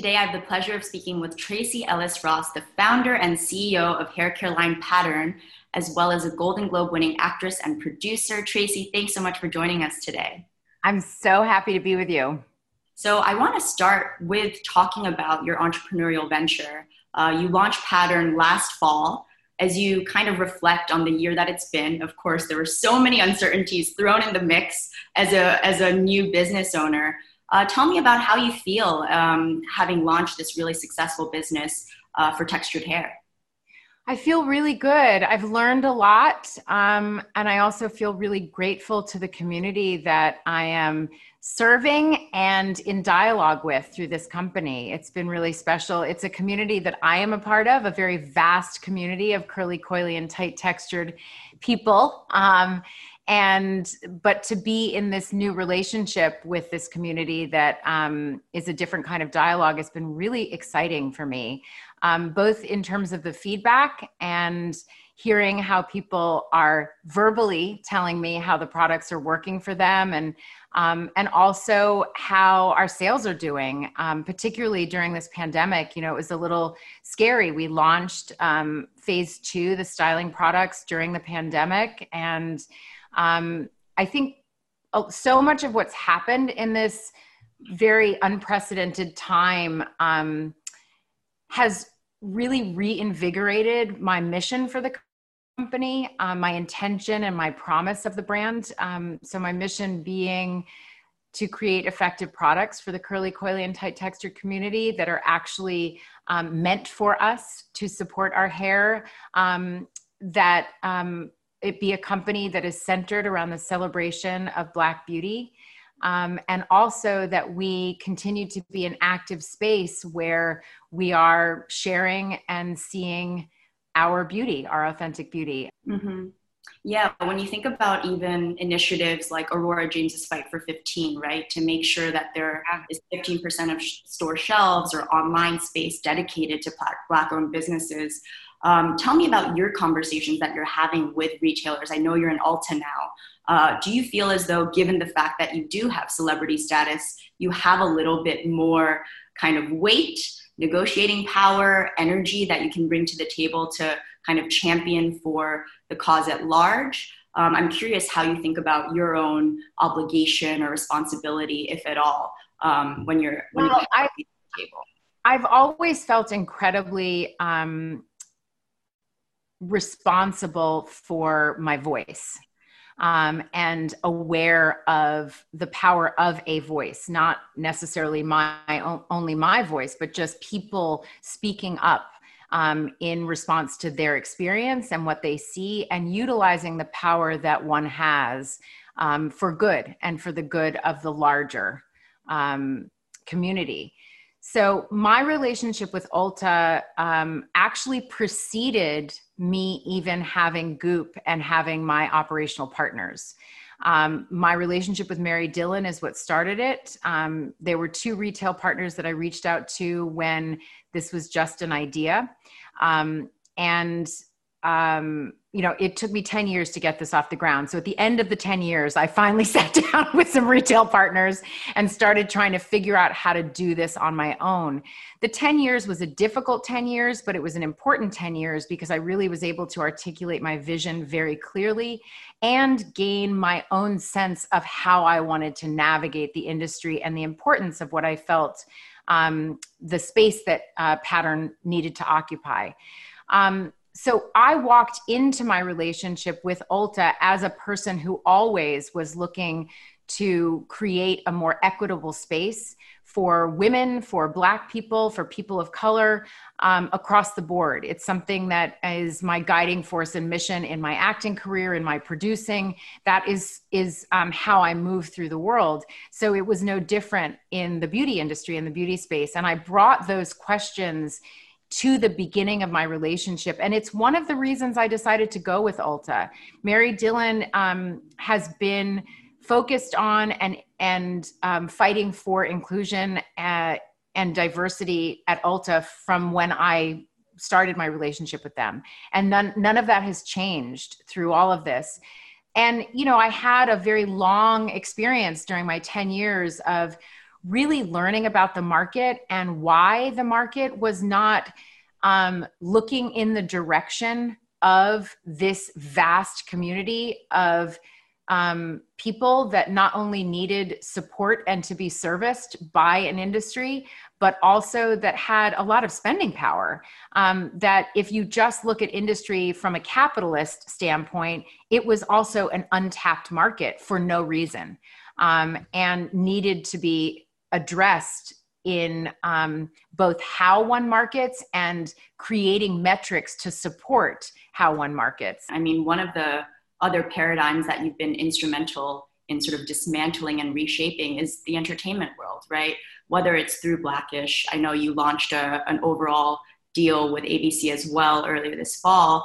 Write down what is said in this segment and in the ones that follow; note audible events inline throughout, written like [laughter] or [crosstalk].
Today, I have the pleasure of speaking with Tracee Ellis Ross, the founder and CEO of Hair Care Line Pattern, as well as a Golden Globe winning actress and producer. Tracee, thanks so much for joining us today. I'm so happy to be with you. So, I want to start with talking about your entrepreneurial venture. Uh, you launched Pattern last fall. As you kind of reflect on the year that it's been, of course, there were so many uncertainties thrown in the mix as a, as a new business owner. Uh, tell me about how you feel um, having launched this really successful business uh, for textured hair. I feel really good. I've learned a lot. Um, and I also feel really grateful to the community that I am serving and in dialogue with through this company. It's been really special. It's a community that I am a part of, a very vast community of curly, coily, and tight textured people. Um, and but to be in this new relationship with this community that um, is a different kind of dialogue has been really exciting for me um, both in terms of the feedback and hearing how people are verbally telling me how the products are working for them and um, and also how our sales are doing um, particularly during this pandemic you know it was a little scary. We launched um, phase two the styling products during the pandemic. And um, I think so much of what's happened in this very unprecedented time um, has really reinvigorated my mission for the company, um, my intention and my promise of the brand. Um, so, my mission being to create effective products for the curly, coily, and tight textured community that are actually um, meant for us to support our hair, um, that um, it be a company that is centered around the celebration of Black beauty. Um, and also that we continue to be an active space where we are sharing and seeing our beauty, our authentic beauty. Mm-hmm. Yeah, when you think about even initiatives like Aurora James's Fight for 15, right, to make sure that there is 15% of store shelves or online space dedicated to Black owned businesses, um, tell me about your conversations that you're having with retailers. I know you're in Ulta now. Uh, do you feel as though, given the fact that you do have celebrity status, you have a little bit more kind of weight, negotiating power, energy that you can bring to the table to kind of champion for the cause at large? Um, I'm curious how you think about your own obligation or responsibility, if at all, um, when you're when well, you're at the table. I've always felt incredibly um, responsible for my voice um, and aware of the power of a voice, not necessarily my only my voice, but just people speaking up um, in response to their experience and what they see, and utilizing the power that one has um, for good and for the good of the larger um, community. So, my relationship with Ulta um, actually preceded me even having Goop and having my operational partners. Um, my relationship with Mary Dillon is what started it. Um, there were two retail partners that I reached out to when this was just an idea. Um, and um, you know, it took me 10 years to get this off the ground. So at the end of the 10 years, I finally [laughs] sat down with some retail partners and started trying to figure out how to do this on my own. The 10 years was a difficult 10 years, but it was an important 10 years because I really was able to articulate my vision very clearly and gain my own sense of how I wanted to navigate the industry and the importance of what I felt um, the space that uh, pattern needed to occupy. Um, so I walked into my relationship with Ulta as a person who always was looking to create a more equitable space for women, for Black people, for people of color um, across the board. It's something that is my guiding force and mission in my acting career, in my producing. That is is um, how I move through the world. So it was no different in the beauty industry, in the beauty space, and I brought those questions to the beginning of my relationship. And it's one of the reasons I decided to go with Ulta. Mary Dillon um, has been focused on and, and um, fighting for inclusion at, uh, and diversity at Ulta from when I started my relationship with them. And none, none of that has changed through all of this. And, you know, I had a very long experience during my 10 years of really learning about the market and why the market was not um, looking in the direction of this vast community of um, people that not only needed support and to be serviced by an industry, but also that had a lot of spending power. Um, that if you just look at industry from a capitalist standpoint, it was also an untapped market for no reason um, and needed to be addressed in um, both how one markets and creating metrics to support how one markets. I mean, one of the other paradigms that you've been instrumental in sort of dismantling and reshaping is the entertainment world, right? Whether it's through Blackish, I know you launched a, an overall deal with ABC as well earlier this fall.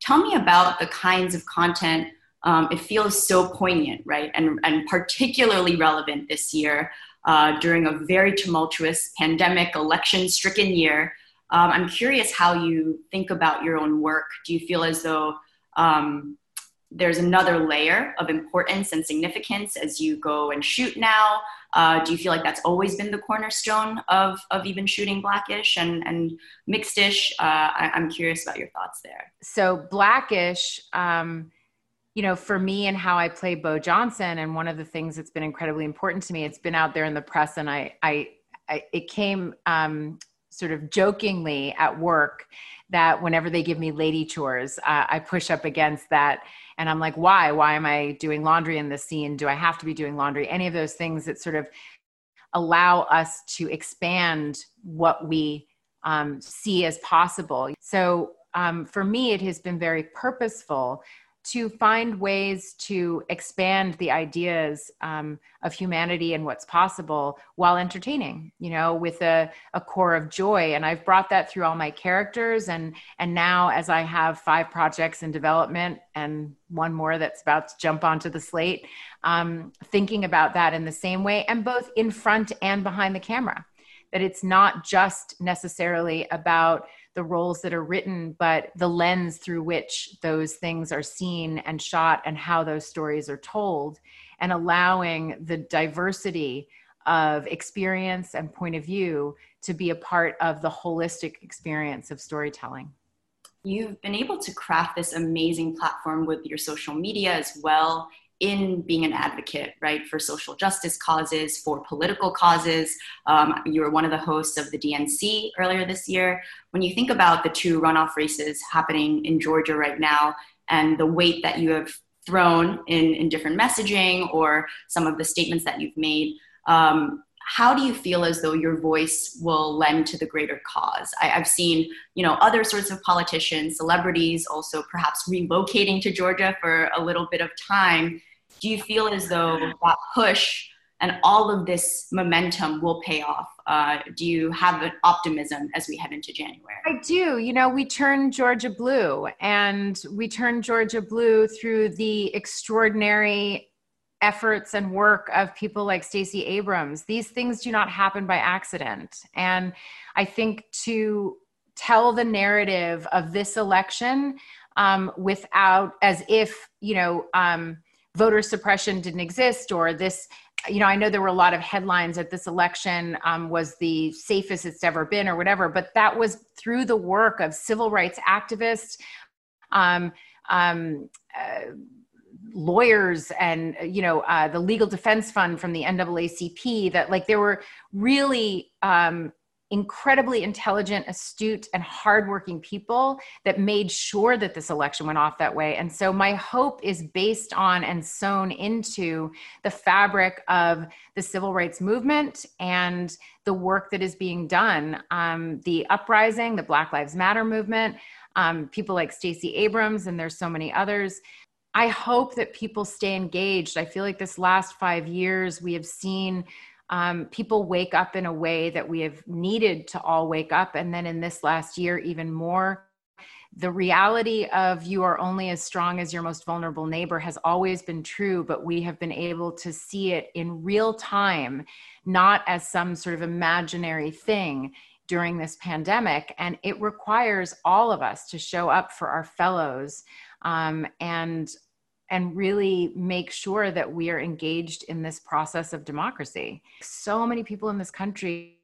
Tell me about the kinds of content. Um, it feels so poignant, right? And, and particularly relevant this year uh, during a very tumultuous pandemic, election stricken year. Um, I'm curious how you think about your own work. Do you feel as though um, there's another layer of importance and significance as you go and shoot now? Uh, do you feel like that's always been the cornerstone of, of even shooting Blackish and, and Mixedish? Uh, I, am curious about your thoughts there. So, Blackish, um, you know, for me and how I play Bow Johnson, and one of the things that's been incredibly important to me, it's been out there in the press, and I, I, I it came um, sort of jokingly at work that whenever they give me lady chores, uh, I push up against that. And I'm like, why? Why am I doing laundry in this scene? Do I have to be doing laundry? Any of those things that sort of allow us to expand what we um, see as possible. So um, for me, it has been very purposeful to find ways to expand the ideas um, of humanity and what's possible while entertaining you know with a, a core of joy. And i've brought that through all my characters. And and now as i have five projects in development and one more that's about to jump onto the slate um, thinking about that in the same way and both in front and behind the camera that it's not just necessarily about the roles that are written, but the lens through which those things are seen and shot and how those stories are told, and allowing the diversity of experience and point of view to be a part of the holistic experience of storytelling. You've been able to craft this amazing platform with your social media as well in being an advocate, right, for social justice causes, for political causes. Um, you were one of the hosts of the DNC earlier this year. When you think about the two runoff races happening in Georgia right now and the weight that you have thrown in, in different messaging or some of the statements that you've made, um, how do you feel as though your voice will lend to the greater cause? I, have seen you know other sorts of politicians celebrities also perhaps relocating to georgia for a little bit of time. Do you feel as though that push and all of this momentum will pay off? Uh, do you have an optimism as we head into january? I do. You know we turn georgia blue and we turn georgia blue through the extraordinary efforts and work of people like Stacey Abrams. These things do not happen by accident. And I think to tell the narrative of this election um, without, as if, you know, um, voter suppression didn't exist or this you know i know there were a lot of headlines that this election um, was the safest it's ever been or whatever but that was through the work of civil rights activists um, um, uh, lawyers and you know uh, the legal defense fund from the NAACP that like there were really um, incredibly intelligent, astute, and hardworking people that made sure that this election went off that way. And so my hope is based on and sewn into the fabric of the civil rights movement and the work that is being done. Um, the uprising, the Black Lives Matter movement. Um, people like Stacey Abrams, and there's so many others I hope that people stay engaged. I feel like this last five years, we have seen um, people wake up in a way that we have needed to all wake up. And then in this last year, even more. The reality of you are only as strong as your most vulnerable neighbor has always been true, but we have been able to see it in real time, not as some sort of imaginary thing during this pandemic. And it requires all of us to show up for our fellows um, and and really make sure that we are engaged in this process of democracy. So many people in this country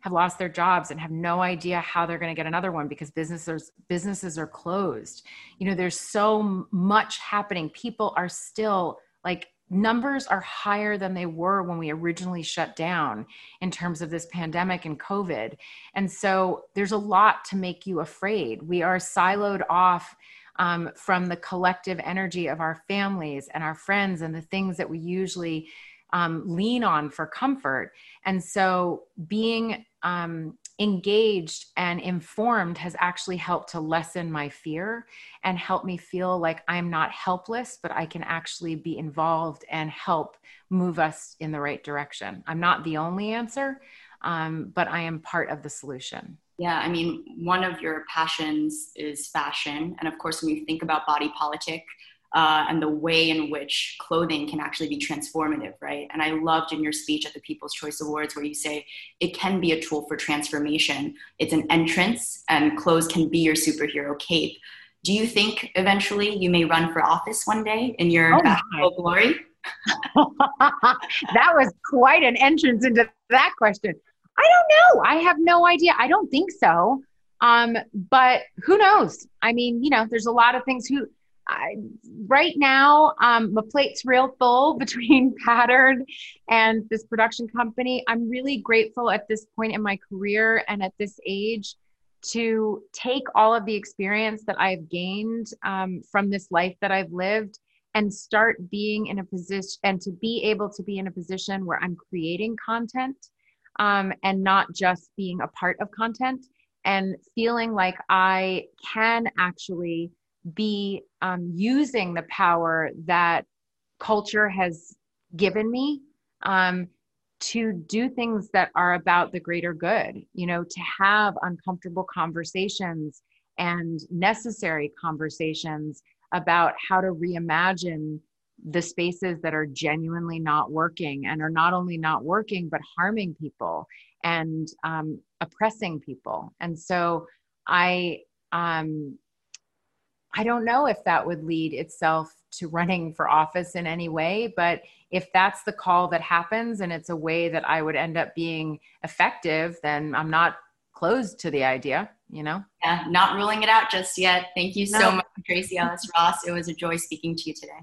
have lost their jobs and have no idea how they're going to get another one because businesses businesses are closed. You know, there's so much happening. People are still like numbers are higher than they were when we originally shut down in terms of this pandemic and COVID. And so there's a lot to make you afraid. We are siloed off um, from the collective energy of our families and our friends and the things that we usually um, lean on for comfort. And so being um, engaged and informed has actually helped to lessen my fear and help me feel like I'm not helpless, but I can actually be involved and help move us in the right direction. I'm not the only answer, um, but I am part of the solution. Yeah, I mean, one of your passions is fashion. And of course, when you think about body politic, uh, and the way in which clothing can actually be transformative, right? And I loved in your speech at the People's Choice Awards where you say it can be a tool for transformation. It's an entrance, and clothes can be your superhero cape. Do you think eventually you may run for office one day in your oh glory? [laughs] that was quite an entrance into that question. I don't know. I have no idea. I don't think so. Um, but who knows? I mean, you know, there's a lot of things who I, right now, um, my plate's real full [laughs] between Pattern and this production company. I'm really grateful at this point in my career and at this age to take all of the experience that I've gained um, from this life that I've lived and start being in a position and to be able to be in a position where I'm creating content um, and not just being a part of content and feeling like I can actually be um, using the power that culture has given me um, to do things that are about the greater good, you know, to have uncomfortable conversations and necessary conversations about how to reimagine the spaces that are genuinely not working and are not only not working, but harming people and um, oppressing people. And so I, um, I don't know if that would lead itself to running for office in any way, but if that's the call that happens and it's a way that I would end up being effective, then I'm not closed to the idea, you know? Yeah, not ruling it out just yet. Thank you so no. much, Tracee Ellis Ross. It was a joy speaking to you today.